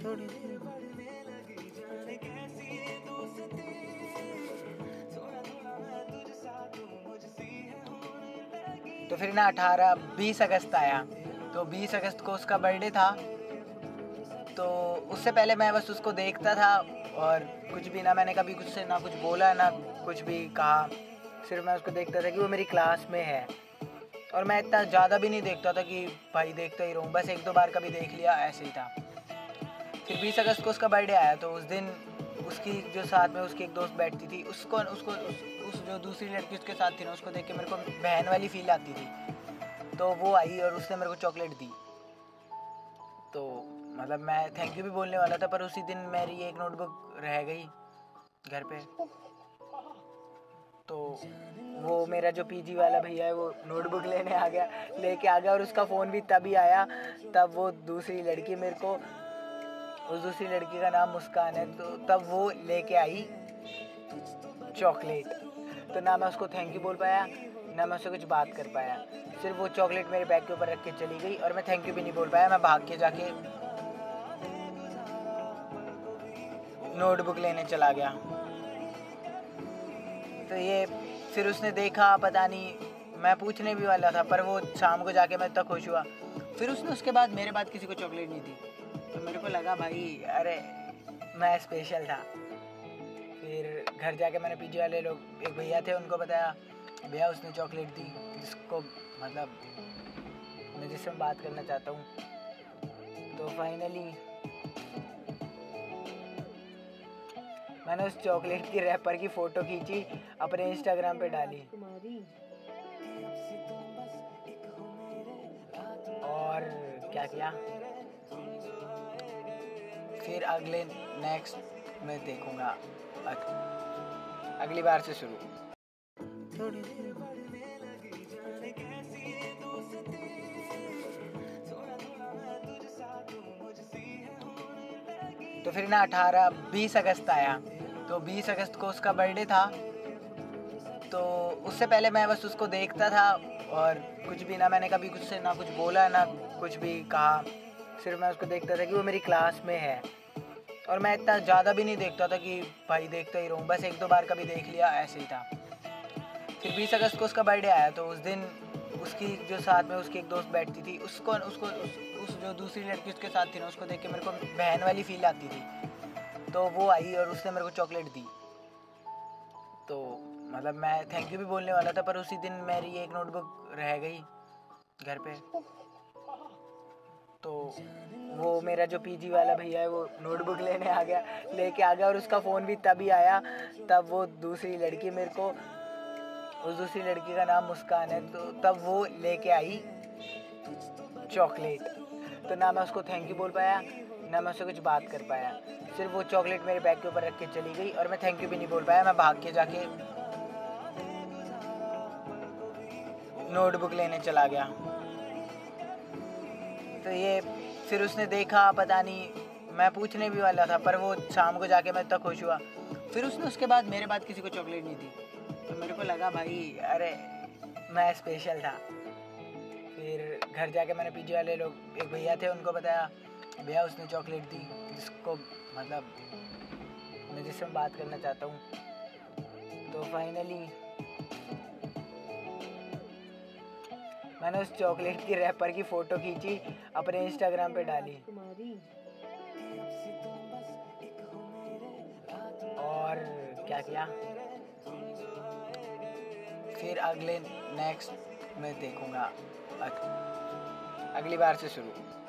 थोड़ी देर बढ़ने लगी जाने कैसी ये दोस्ती? थोड़ा थोड़ा मैं तुझसा तू मुझसी है होने लगी। तो फिर ना अठारह बीस अगस्त आया। तो बीस अगस्त को उसका बर्थडे था। तो उससे पहले मैं बस उसको देखता था और कुछ भी ना मैंने कभी कुछ से ना कुछ बोला ना कुछ भी कहा। सिर्फ़ मैं उसको देखता था कि वो मेरी क्लास में है। और मैं इतना ज़्यादा भी नहीं देखता था कि भाई देखता ही रहूँ। बस एक दो बार कभी देख लिया ऐसे ही था। फिर बीस अगस्त को उसका बर्थडे आया तो उस दिन उसकी जो साथ में उसकी एक दोस्त बैठती थी उसको उसको उस, उस जो दूसरी लड़की उसके साथ थी ना उसको देख के मेरे को बहन वाली फील आती थी। तो वो आई और उसने मेरे को चॉकलेट दी। तो मतलब मैं थैंक यू भी बोलने वाला था पर उसी दिन मेरी एक नोटबुक रह गई घर पे। तो वो मेरा जो पीजी वाला भैया है वो नोटबुक लेने आ गया लेके आ गया और उसका फ़ोन भी तभी आया तब वो दूसरी लड़की मेरे को उस दूसरी लड़की का नाम मुस्कान है तो तब वो लेके आई चॉकलेट। तो ना मैं उसको थैंक यू बोल पाया, ना मैं उससे कुछ बात कर पाया। सिर्फ़ वो चॉकलेट मेरे बैग के ऊपर रख के चली गई और मैं थैंक यू भी नहीं बोल पाया, मैं भाग के जाके नोटबुक लेने चला गया। तो ये फिर उसने देखा, पता नहीं, मैं पूछने भी वाला था, पर वो शाम को जाके मैं इतना खुश हुआ। फिर उसने उसके बाद मेरे बाद किसी को चॉकलेट नहीं दी। तो मेरे को लगा भाई, अरे, मैं स्पेशल था। फिर घर जाके मैंने पीजी वाले लोग, एक भैया थे, उनको बताया, भैया, उसने चॉकलेट दी। जिसको मतलब मैं जिससे बात करना चाहता हूँ। तो फाइनली मैंने उस चॉकलेट की रैपर की फ़ोटो खींची, अपने इंस्टाग्राम पे डाली। और क्या किया? फिर अगले नेक्स्ट में देखूँगा। अगली बार से शुरू। तो फिर ना अठारह, बीस अगस्त आया। तो बीस अगस्त को उसका बर्थडे था। तो उससे पहले मैं बस उसको देखता था और कुछ भी ना, मैंने कभी कुछ से ना कुछ बोला, ना कुछ भी कहा। सिर्फ़ मैं उसको देखता था कि वो मेरी क्लास में है। और मैं इतना ज़्यादा भी नहीं देखता था कि भाई देखता ही रहूँ बस एक दो बार कभी देख लिया ऐसे ही था। फिर बीस अगस्त को उसका बर्थडे आया तो उस दिन उसकी जो साथ में उसकी एक दोस्त बैठती थी उसको उसको उस, उस जो दूसरी लड़की उसके साथ थी ना उसको देख के मेरे को बहन वाली फील आती थी। तो वो आई और उसने मेरे को चॉकलेट दी। तो मतलब मैं थैंक यू भी बोलने वाला था पर उसी दिन मेरी एक नोटबुक रह गई घर पे। तो वो मेरा जो पीजी वाला भैया है, वो नोटबुक लेने आ गया, लेके आ गया और उसका फ़ोन भी तभी आया। तब वो दूसरी लड़की मेरे को, उस दूसरी लड़की का नाम मुस्कान है तो तब वो लेके आई चॉकलेट तो ना मैं उसको थैंक यू बोल पाया, ना मैं उससे कुछ बात कर पाया। सिर्फ़ वो चॉकलेट मेरे बैग के ऊपर रख के चली गई और मैं थैंक यू भी नहीं बोल पाया, मैं भाग के जाके नोटबुक लेने चला गया। तो ये फिर उसने देखा, पता नहीं, मैं पूछने भी वाला था, पर वो शाम को जाके मैं इतना खुश हुआ। फिर उसने उसके बाद मेरे बाद किसी को चॉकलेट नहीं दी। तो मेरे को लगा, भाई, अरे, मैं स्पेशल था। फिर घर जाके मैंने पीजी वाले लोग, एक भैया थे, उनको बताया, भैया, उसने चॉकलेट दी। जिसको मतलब मैं जिससे बात करना चाहता हूँ। तो फाइनली मैंने उस चॉकलेट की रैपर की फ़ोटो खींची, अपने इंस्टाग्राम पे डाली। और क्या किया? फिर अगले नेक्स्ट में देखूँगा। अगली बार से शुरू।